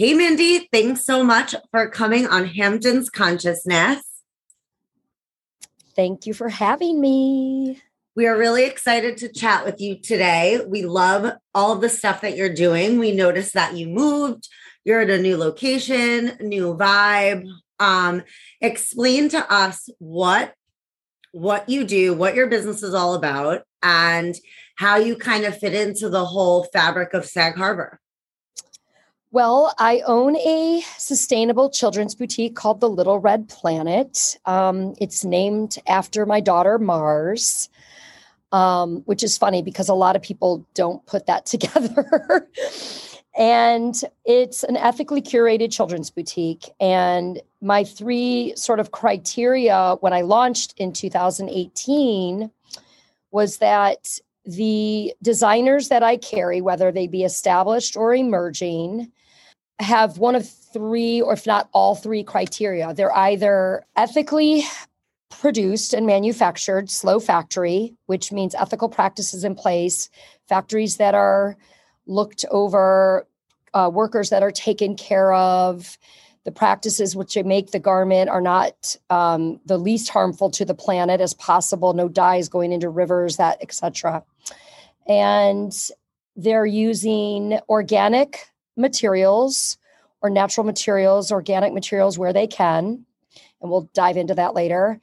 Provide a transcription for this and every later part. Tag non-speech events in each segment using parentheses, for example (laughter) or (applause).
Hey, Mindi, thanks so much for coming on Hampton's Consciousness. Thank you for having me. We are really excited to chat with you today. We love all of the stuff that you're doing. We noticed that you moved, you're at a new location, new vibe. Um, explain to us what what you do, what your business is all about, and how you kind of fit into the whole fabric of Sag Harbor. Well, I own a sustainable children's boutique called The Little Red Planet. Um, it's named after my daughter, Mars, um, which is funny because a lot of people don't put that (laughs) together. and it's an ethically curated children's boutique. And my three sort of criteria when I launched in 2018 was that the designers that I carry, whether they be established or emerging, have one of three, or if not all three criteria. They're either ethically produced and manufactured, slow factory, which means ethical practices in place, factories that are looked over, uh, workers that are taken care of. The practices which make the garment are not um, the least harmful to the planet as possible. No dyes going into rivers, that etc. And they're using organic materials or natural materials, organic materials where they can. And we'll dive into that later.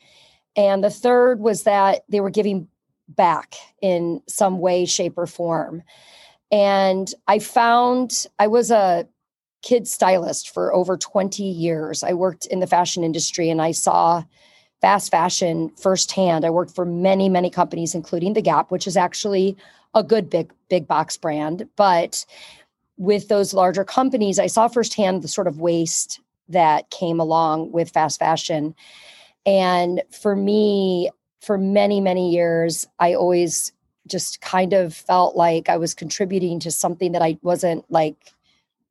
And the third was that they were giving back in some way, shape, or form. And I found I was a kid stylist for over 20 years. I worked in the fashion industry and I saw fast fashion firsthand. I worked for many, many companies, including The Gap, which is actually a good big, big box brand. But with those larger companies, I saw firsthand the sort of waste that came along with fast fashion. And for me, for many, many years, I always just kind of felt like I was contributing to something that I wasn't like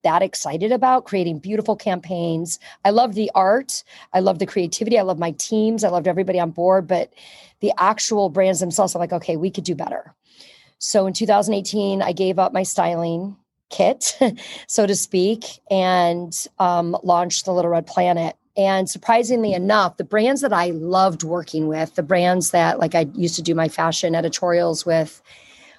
that excited about creating beautiful campaigns. I love the art. I love the creativity. I love my teams. I loved everybody on board, but the actual brands themselves, I'm like, okay, we could do better. So in 2018, I gave up my styling kit, (laughs) so to speak, and um, launched the Little Red Planet. And surprisingly enough, the brands that I loved working with, the brands that like I used to do my fashion editorials with,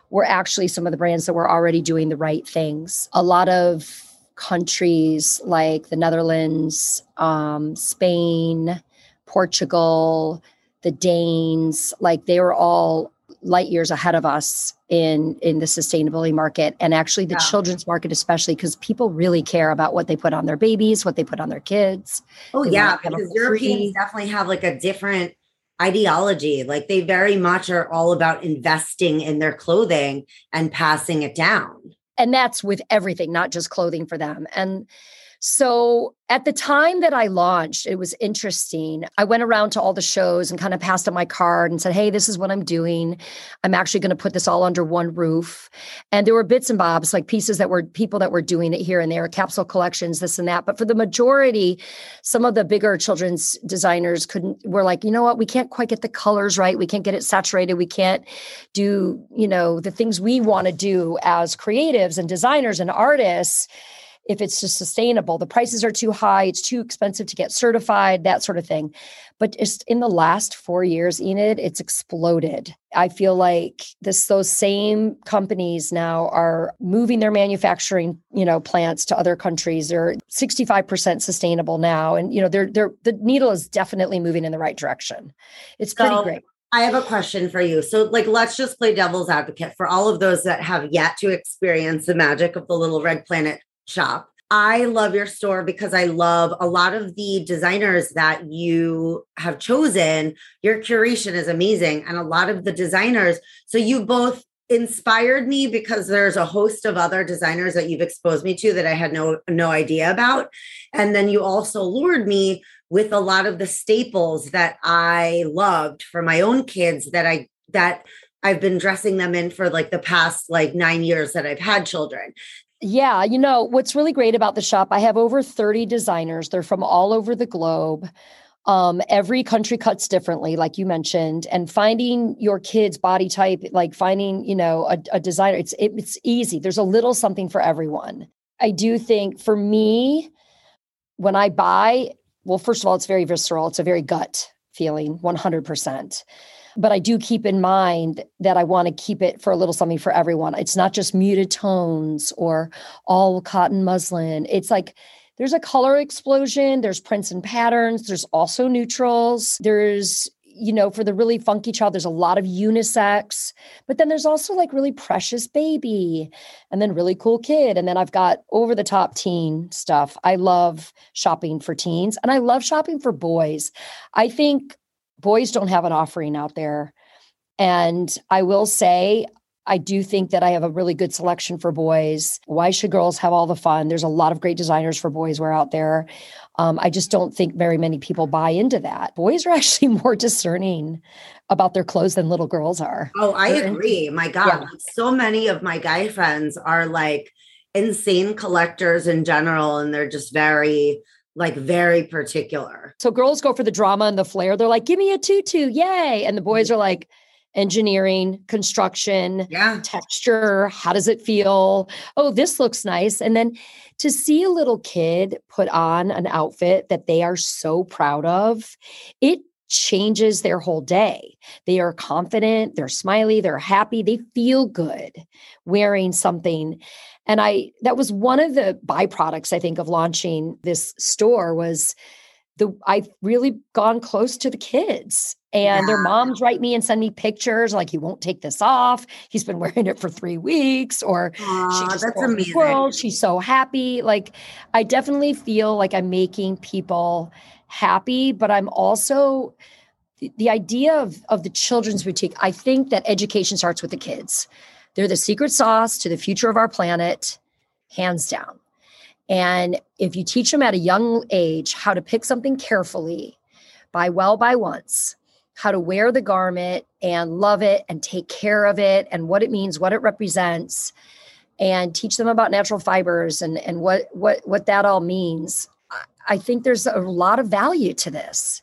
were actually some of the brands that were already doing the right things. A lot of countries like the Netherlands, um, Spain, Portugal, the Danes, like they were all light years ahead of us in in the sustainability market and actually the yeah. children's market especially because people really care about what they put on their babies what they put on their kids. Oh yeah because europeans definitely have like a different ideology like they very much are all about investing in their clothing and passing it down. And that's with everything not just clothing for them. And so at the time that I launched, it was interesting. I went around to all the shows and kind of passed out my card and said, Hey, this is what I'm doing. I'm actually going to put this all under one roof. And there were bits and bobs, like pieces that were people that were doing it here and there, capsule collections, this and that. But for the majority, some of the bigger children's designers couldn't, were like, you know what, we can't quite get the colors right. We can't get it saturated. We can't do, you know, the things we want to do as creatives and designers and artists if it's just sustainable. The prices are too high, it's too expensive to get certified, that sort of thing. But just in the last four years, Enid, it's exploded. I feel like this those same companies now are moving their manufacturing, you know, plants to other countries. They're 65% sustainable now. And you know, they're they're the needle is definitely moving in the right direction. It's pretty so- great. I have a question for you. So, like, let's just play devil's advocate for all of those that have yet to experience the magic of the little red planet shop. I love your store because I love a lot of the designers that you have chosen. Your curation is amazing. And a lot of the designers, so you both inspired me because there's a host of other designers that you've exposed me to that I had no no idea about. And then you also lured me with a lot of the staples that I loved for my own kids that I that I've been dressing them in for like the past like 9 years that I've had children. Yeah, you know, what's really great about the shop, I have over 30 designers. They're from all over the globe. Um, every country cuts differently, like you mentioned, and finding your kid's body type, like finding, you know, a, a designer, it's it, it's easy. There's a little something for everyone. I do think for me, when I buy, well, first of all, it's very visceral. It's a very gut feeling, 100%. But I do keep in mind that I want to keep it for a little something for everyone. It's not just muted tones or all cotton muslin. It's like there's a color explosion, there's prints and patterns, there's also neutrals, there's you know, for the really funky child, there's a lot of unisex, but then there's also like really precious baby and then really cool kid. And then I've got over the top teen stuff. I love shopping for teens and I love shopping for boys. I think boys don't have an offering out there. And I will say, I do think that I have a really good selection for boys. Why should girls have all the fun? There's a lot of great designers for boys wear out there. Um, I just don't think very many people buy into that. Boys are (laughs) actually more discerning about their clothes than little girls are. Oh, I They're agree. My God, yeah. so many of my guy friends are like insane collectors in general, and they're just very like very particular. So girls go for the drama and the flair. They're like, "Give me a tutu, yay!" And the mm-hmm. boys are like, engineering, construction, yeah. texture. How does it feel? Oh, this looks nice. And then to see a little kid put on an outfit that they are so proud of, it changes their whole day. They are confident, they're smiley, they're happy, they feel good wearing something. And I that was one of the byproducts I think of launching this store was the I've really gone close to the kids and yeah. their moms write me and send me pictures like he won't take this off. He's been (laughs) wearing it for three weeks, or Aww, she just that's amazing. World. She's so happy. Like I definitely feel like I'm making people happy, but I'm also the, the idea of of the children's boutique. I think that education starts with the kids. They're the secret sauce to the future of our planet, hands down. And if you teach them at a young age how to pick something carefully, buy well, buy once, how to wear the garment and love it and take care of it and what it means, what it represents, and teach them about natural fibers and, and what, what, what that all means. I think there's a lot of value to this.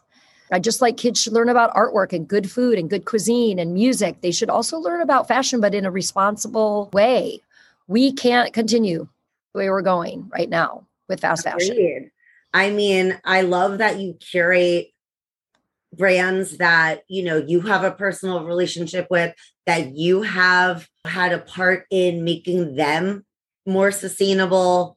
I just like kids should learn about artwork and good food and good cuisine and music. They should also learn about fashion, but in a responsible way. We can't continue the way we're going right now with fast Agreed. fashion. I mean, I love that you curate brands that you know you have a personal relationship with that you have had a part in making them more sustainable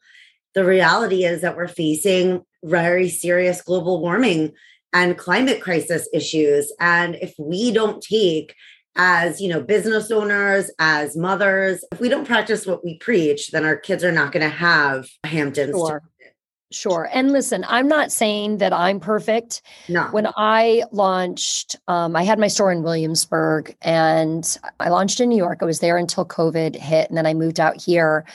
the reality is that we're facing very serious global warming and climate crisis issues and if we don't take as you know business owners as mothers if we don't practice what we preach then our kids are not going to have hamptons sure. Sure. And listen, I'm not saying that I'm perfect. No. When I launched, um, I had my store in Williamsburg and I launched in New York. I was there until COVID hit and then I moved out here.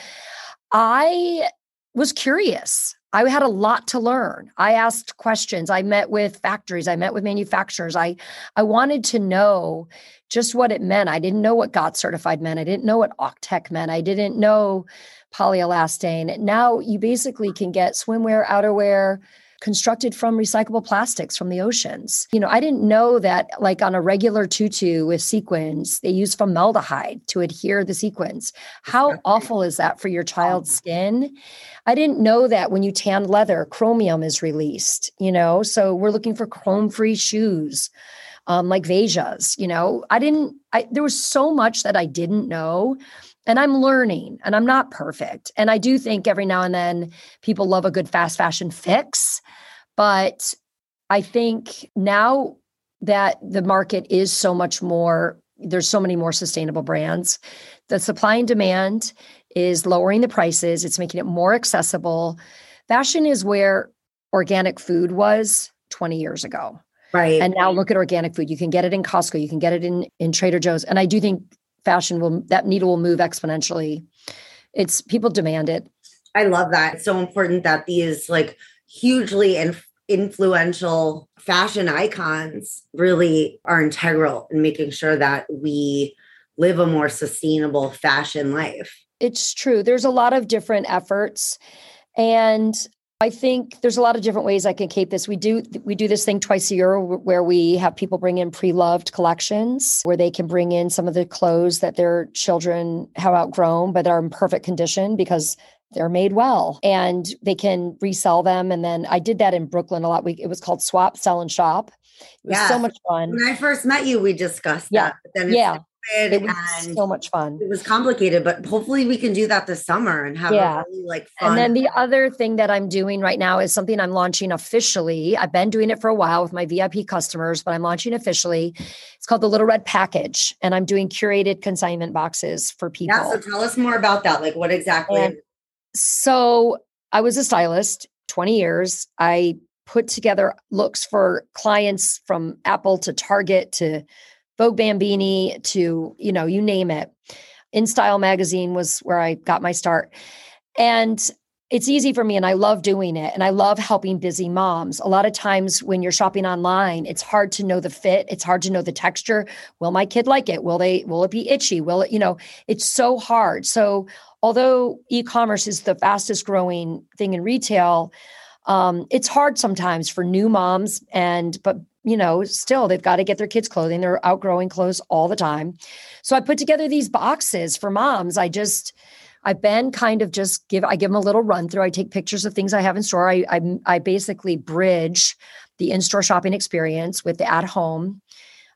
I was curious. I had a lot to learn. I asked questions. I met with factories. I met with manufacturers. I I wanted to know just what it meant. I didn't know what GOTS certified meant. I didn't know what Oeko-Tex meant. I didn't know polyelastane. Now you basically can get swimwear, outerwear constructed from recyclable plastics from the oceans. You know, I didn't know that like on a regular tutu with sequins, they use formaldehyde to adhere the sequins. How awful is that for your child's skin? I didn't know that when you tan leather, chromium is released, you know? So we're looking for chrome-free shoes. Um, like Veja's, you know, I didn't, I, there was so much that I didn't know and I'm learning and I'm not perfect. And I do think every now and then people love a good fast fashion fix. But I think now that the market is so much more, there's so many more sustainable brands, the supply and demand is lowering the prices, it's making it more accessible. Fashion is where organic food was 20 years ago. Right. And now look at organic food. You can get it in Costco, you can get it in in Trader Joe's. And I do think fashion will that needle will move exponentially. It's people demand it. I love that. It's so important that these like hugely and influential fashion icons really are integral in making sure that we live a more sustainable fashion life. It's true. There's a lot of different efforts and I think there's a lot of different ways I can keep this. We do we do this thing twice a year where we have people bring in pre-loved collections where they can bring in some of the clothes that their children have outgrown but are in perfect condition because they're made well and they can resell them. And then I did that in Brooklyn a lot. We, it was called Swap, Sell, and Shop. It was Yeah. so much fun. When I first met you, we discussed Yeah. that. But then it Yeah. It was and so much fun. it was complicated, but hopefully we can do that this summer and have Yeah. a really like fun. And then the other thing that I'm doing right now is something I'm launching officially. I've been doing it for a while with my VIP customers, but I'm launching officially. It's called the Little Red Package, and I'm doing curated consignment boxes for people. yeah, so tell us more about that. Like what exactly And- So I was a stylist 20 years. I put together looks for clients from Apple to Target to Vogue Bambini to, you know, you name it. In Style magazine was where I got my start. And it's easy for me and I love doing it. And I love helping busy moms. A lot of times when you're shopping online, it's hard to know the fit, it's hard to know the texture. Will my kid like it? Will they will it be itchy? Will it, you know, it's so hard. So although e-commerce is the fastest growing thing in retail, um, it's hard sometimes for new moms and but you know still they've got to get their kids clothing they're outgrowing clothes all the time. So i put together these boxes for moms. I just i've been kind of just give i give them a little run through. I take pictures of things i have in store. I i, I basically bridge the in-store shopping experience with the at-home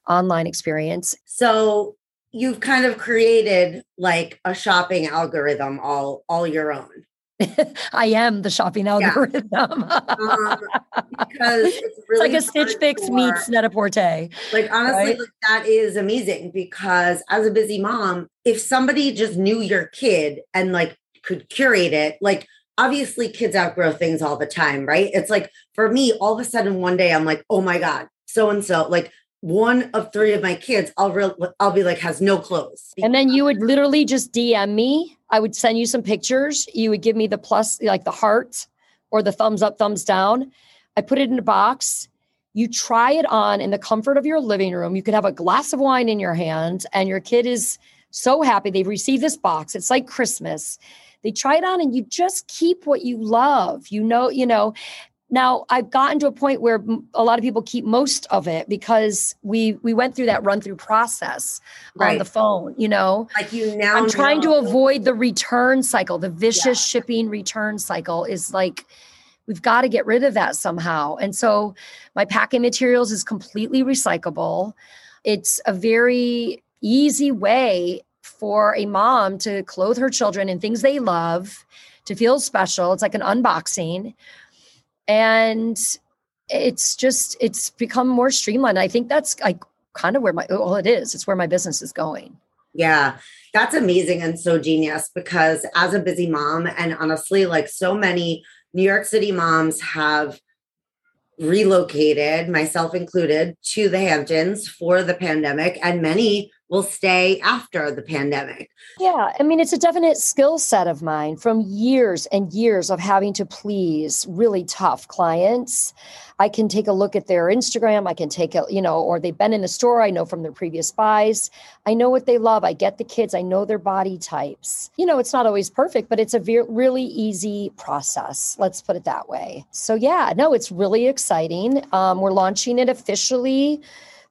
online experience. So you've kind of created like a shopping algorithm all all your own. (laughs) i am the shopping algorithm Um, because (laughs) it's it's like a stitch fix for- meets net-a-porter Like honestly, right? like, that is amazing because as a busy mom, if somebody just knew your kid and like could curate it, like obviously kids outgrow things all the time, right? It's like for me, all of a sudden one day I'm like, oh my God, so and so, like one of three of my kids, I'll real I'll be like has no clothes. And then you would literally just DM me. I would send you some pictures. You would give me the plus, like the heart or the thumbs up, thumbs down. I put it in a box. You try it on in the comfort of your living room. You could have a glass of wine in your hand, and your kid is so happy they've received this box. It's like Christmas. They try it on, and you just keep what you love. You know, you know. Now I've gotten to a point where a lot of people keep most of it because we we went through that run through process on the phone. You know, like you now I'm trying to avoid the return cycle. The vicious Yeah. shipping return cycle is like we've got to get rid of that somehow. And so my packing materials is completely recyclable. It's a very easy way for a mom to clothe her children in things they love, to feel special. It's like an unboxing. And it's just it's become more streamlined. I think that's like kind of where my well it is. It's where my business is going. Yeah, that's amazing and so genius because as a busy mom, and honestly, like so many New York City moms have relocated, myself included, to the Hamptons for the pandemic, and many will stay after the pandemic. Yeah, I mean, it's a definite skill set of mine from years and years of having to please really tough clients. I can take a look at their Instagram. I can take a, you know, or they've been in the store. I know from their previous buys. I know what they love. I get the kids. I know their body types. You know, it's not always perfect, but it's a ve- really easy process. Let's put it that way. So, yeah, no, it's really exciting. Um, we're launching it officially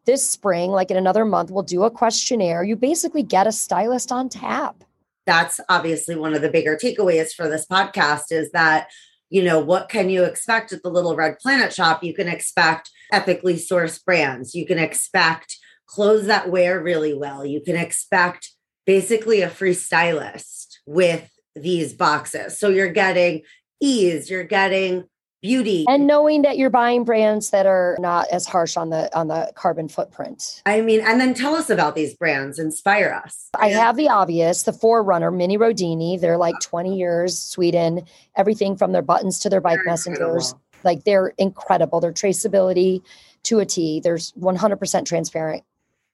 this spring, like in another month, we'll do a questionnaire. You basically get a stylist on tap. That's obviously one of the bigger takeaways for this podcast is that you know what can you expect at the little red planet shop you can expect ethically sourced brands you can expect clothes that wear really well you can expect basically a free stylist with these boxes so you're getting ease you're getting beauty And knowing that you're buying brands that are not as harsh on the on the carbon footprint. i mean and then tell us about these brands inspire us I have the obvious, the Forerunner, Mini Rodini. They're like 20 years, Sweden, everything from their buttons to their bike They're messengers. incredible. Like they're incredible. Their traceability to a T. There's 100% transparent,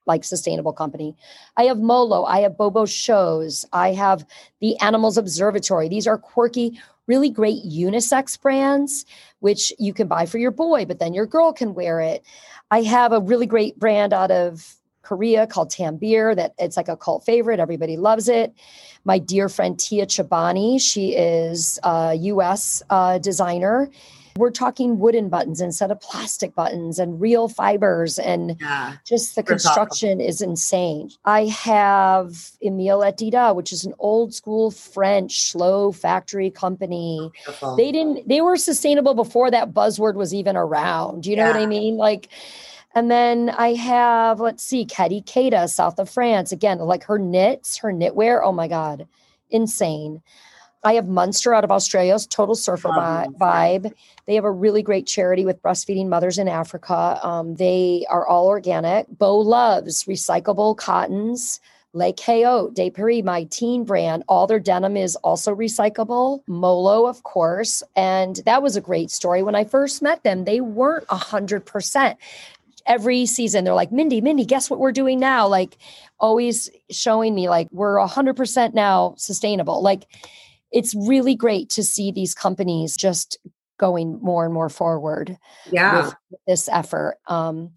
like sustainable company. I have Molo. I have Bobo Choses. I have the Animals Observatory. These are quirky, really great unisex brands, which you can buy for your boy, but then your girl can wear it. I have a really great brand out of Korea called Tambere that it's like a cult favorite. Everybody loves it. My dear friend Tia Cibani, she is a US uh, designer. We're talking wooden buttons instead of plastic buttons and real fibers and Yeah. just the construction is insane. I have Emile et Ida, which is an old school French slow factory company. Beautiful. They didn't they were sustainable before that buzzword was even around. You know what I mean? Like and then I have, let's see, Katy Keita, south of France. Again, like her knits, her knitwear. Oh my God, insane. I have Munster out of Australia's Total Surfer vibe. They have a really great charity with breastfeeding mothers in Africa. Um, they are all organic. Bo loves recyclable cottons. Le KO, De Paris, my teen brand, all their denim is also recyclable. Molo, of course. And that was a great story. When I first met them, they weren't 100%. Every season, they're like, Mindi, Mindi, guess what we're doing now? Like, always showing me, like, we're 100% now sustainable. Like, it's really great to see these companies just going more and more forward yeah. with this effort. Um,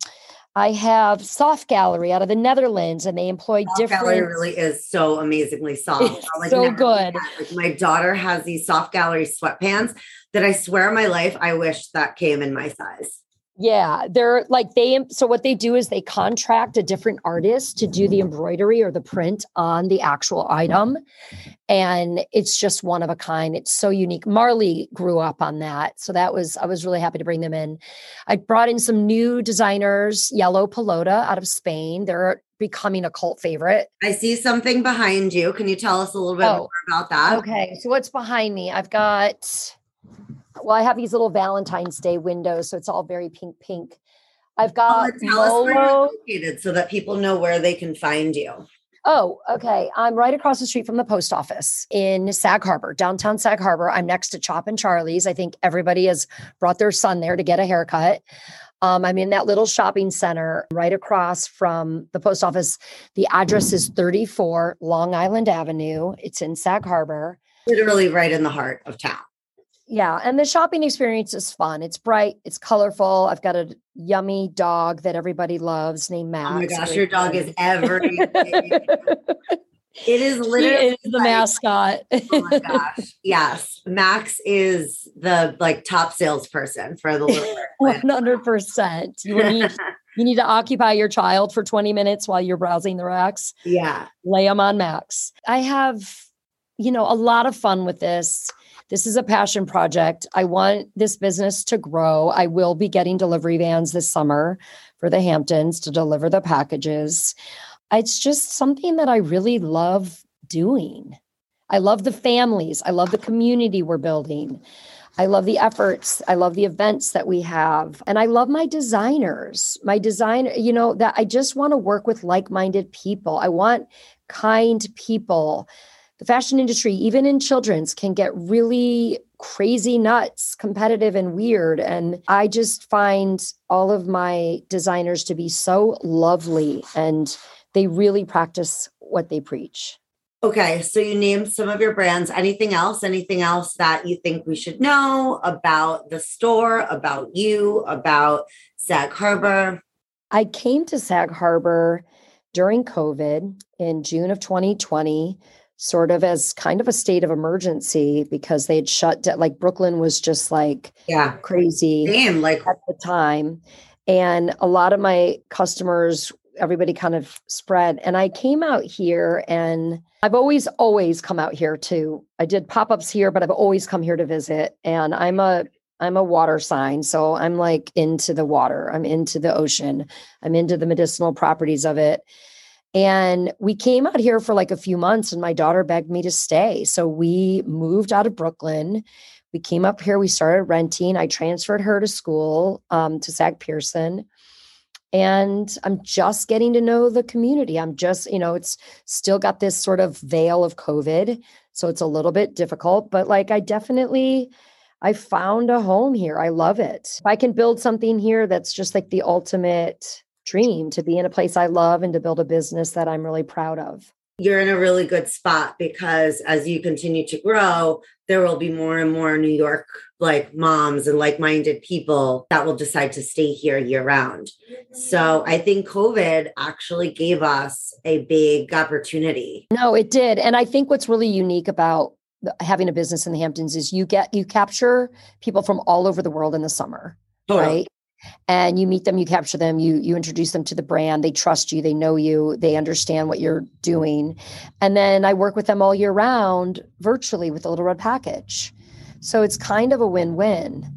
I have Soft Gallery out of the Netherlands, and they employ Soft different. gallery really is so amazingly (laughs) soft. I'll, so good. Like my daughter has these soft gallery sweatpants that I swear in my life I wish that came in my size. Yeah, they're like they. So what they do is they contract a different artist to do the embroidery or the print on the actual item, and it's just one of a kind. It's so unique. Marley grew up on that, so that was I was really happy to bring them in. I brought in some new designers, Yellow Pelota out of Spain. They're becoming a cult favorite. I see something behind you. Can you tell us a little bit Oh, more about that? Okay, so what's behind me? I've got, well, I have these little Valentine's Day windows, so it's all very pink, pink. I've Well, got tell us where you're Molo. located so that people know where they can find you. Oh, okay. I'm right across the street from the post office in Sag Harbor, downtown Sag Harbor. I'm next to Chop and Charlie's. I think everybody has brought their son there to get a haircut. Um, I'm in that little shopping center right across from the post office. The address is 34 Long Island Avenue. It's in Sag Harbor. Literally right in the heart of town. Yeah, and the shopping experience is fun. It's bright, it's colorful. I've got a yummy dog that everybody loves named Max. Oh my gosh, your dog is everything. (laughs) it is literally is the like- mascot. Oh my (laughs) gosh. Yes. Max is the like top salesperson for the little (laughs) Red One Planet. hundred percent. You need you need to occupy your child for twenty minutes while you're browsing the racks. yeah. Lay them on Max. I have, you know, a lot of fun with this. This is a passion project. I want this business to grow. I will be getting delivery vans this summer for the Hamptons to deliver the packages. It's just something that I really love doing. I love the families. I love the community we're building. I love the efforts. I love the events that we have. And I love my designers. My design, you know, that I just want to work with like minded people. I want kind people. The fashion industry, even in children's, can get really crazy nuts, competitive, and weird. And I just find all of my designers to be so lovely and they really practice what they preach. Okay. So you named some of your brands. Anything else? Anything else that you think we should know about the store, about you, about Sag Harbor? I came to Sag Harbor during COVID in June of 2020, sort of as kind of a state of emergency because they had shut down, like Brooklyn was just like Yeah. crazy Same. Like at the time. And a lot of my customers, everybody kind of spread. And I came out here and I've always, always come out here too. I did pop-ups here, but I've always come here to visit. And I'm a I'm a water sign. So I'm like into the water. I'm into the ocean. I'm into the medicinal properties of it. And we came out here for like a few months and my daughter begged me to stay. So we moved out of Brooklyn. We came up here, we started renting. I transferred her to school um, to Sag Pierson. And I'm just getting to know the community. I'm just, you know, it's still got this sort of veil of COVID. So it's a little bit difficult, but like I definitely, I found a home here. I love it. If I can build something here that's just like the ultimate dream to be in a place I love and to build a business that I'm really proud of. you're in a really good spot because as you continue to grow, there will be more and more New York like moms and like minded people that will decide to stay here year round. So I think COVID actually gave us a big opportunity. No, it did. And I think what's really unique about having a business in the Hamptons is you get you capture people from all over the world in the summer, totally. right? And you meet them, you capture them, you you introduce them to the brand. They trust you, they know you, they understand what you're doing, and then I work with them all year round virtually with the Little Red Package. So it's kind of a win-win.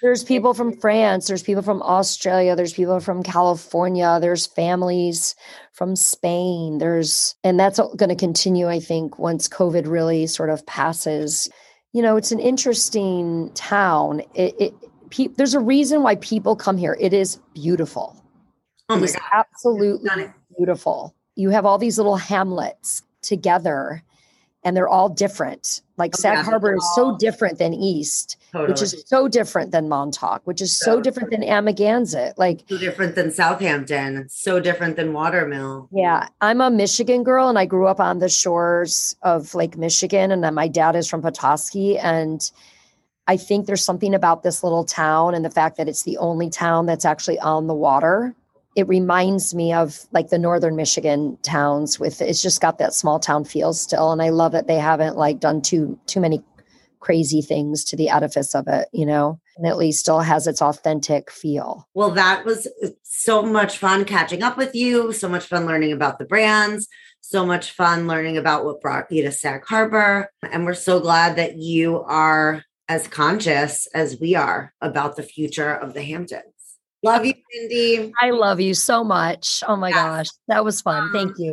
There's people from France, there's people from Australia, there's people from California, there's families from Spain. There's and that's going to continue I think once COVID really sort of passes. You know, it's an interesting town. It, it pe- there's a reason why people come here. It is beautiful. Oh my it is God. absolutely beautiful. You have all these little hamlets together and they're all different. Like oh, Sag yeah, Harbor is so different than East, totally. which is so different than Montauk, which is so, so different than Amagansett. Like so different than Southampton, so different than Watermill. Yeah, I'm a Michigan girl, and I grew up on the shores of Lake Michigan, and then my dad is from Petoskey, and I think there's something about this little town and the fact that it's the only town that's actually on the water. It reminds me of like the northern michigan towns with it's just got that small town feel still and i love that they haven't like done too too many crazy things to the edifice of it you know? And at least still has its authentic feel. Well that was uh, so much fun catching up with you so much fun learning about the brands so much fun learning about what brought you to sag harbor and we're so glad that you are as conscious as we are about the future of the hamptons Love you, Cindy. I love you so much. Oh my gosh. That was fun. Thank um, you.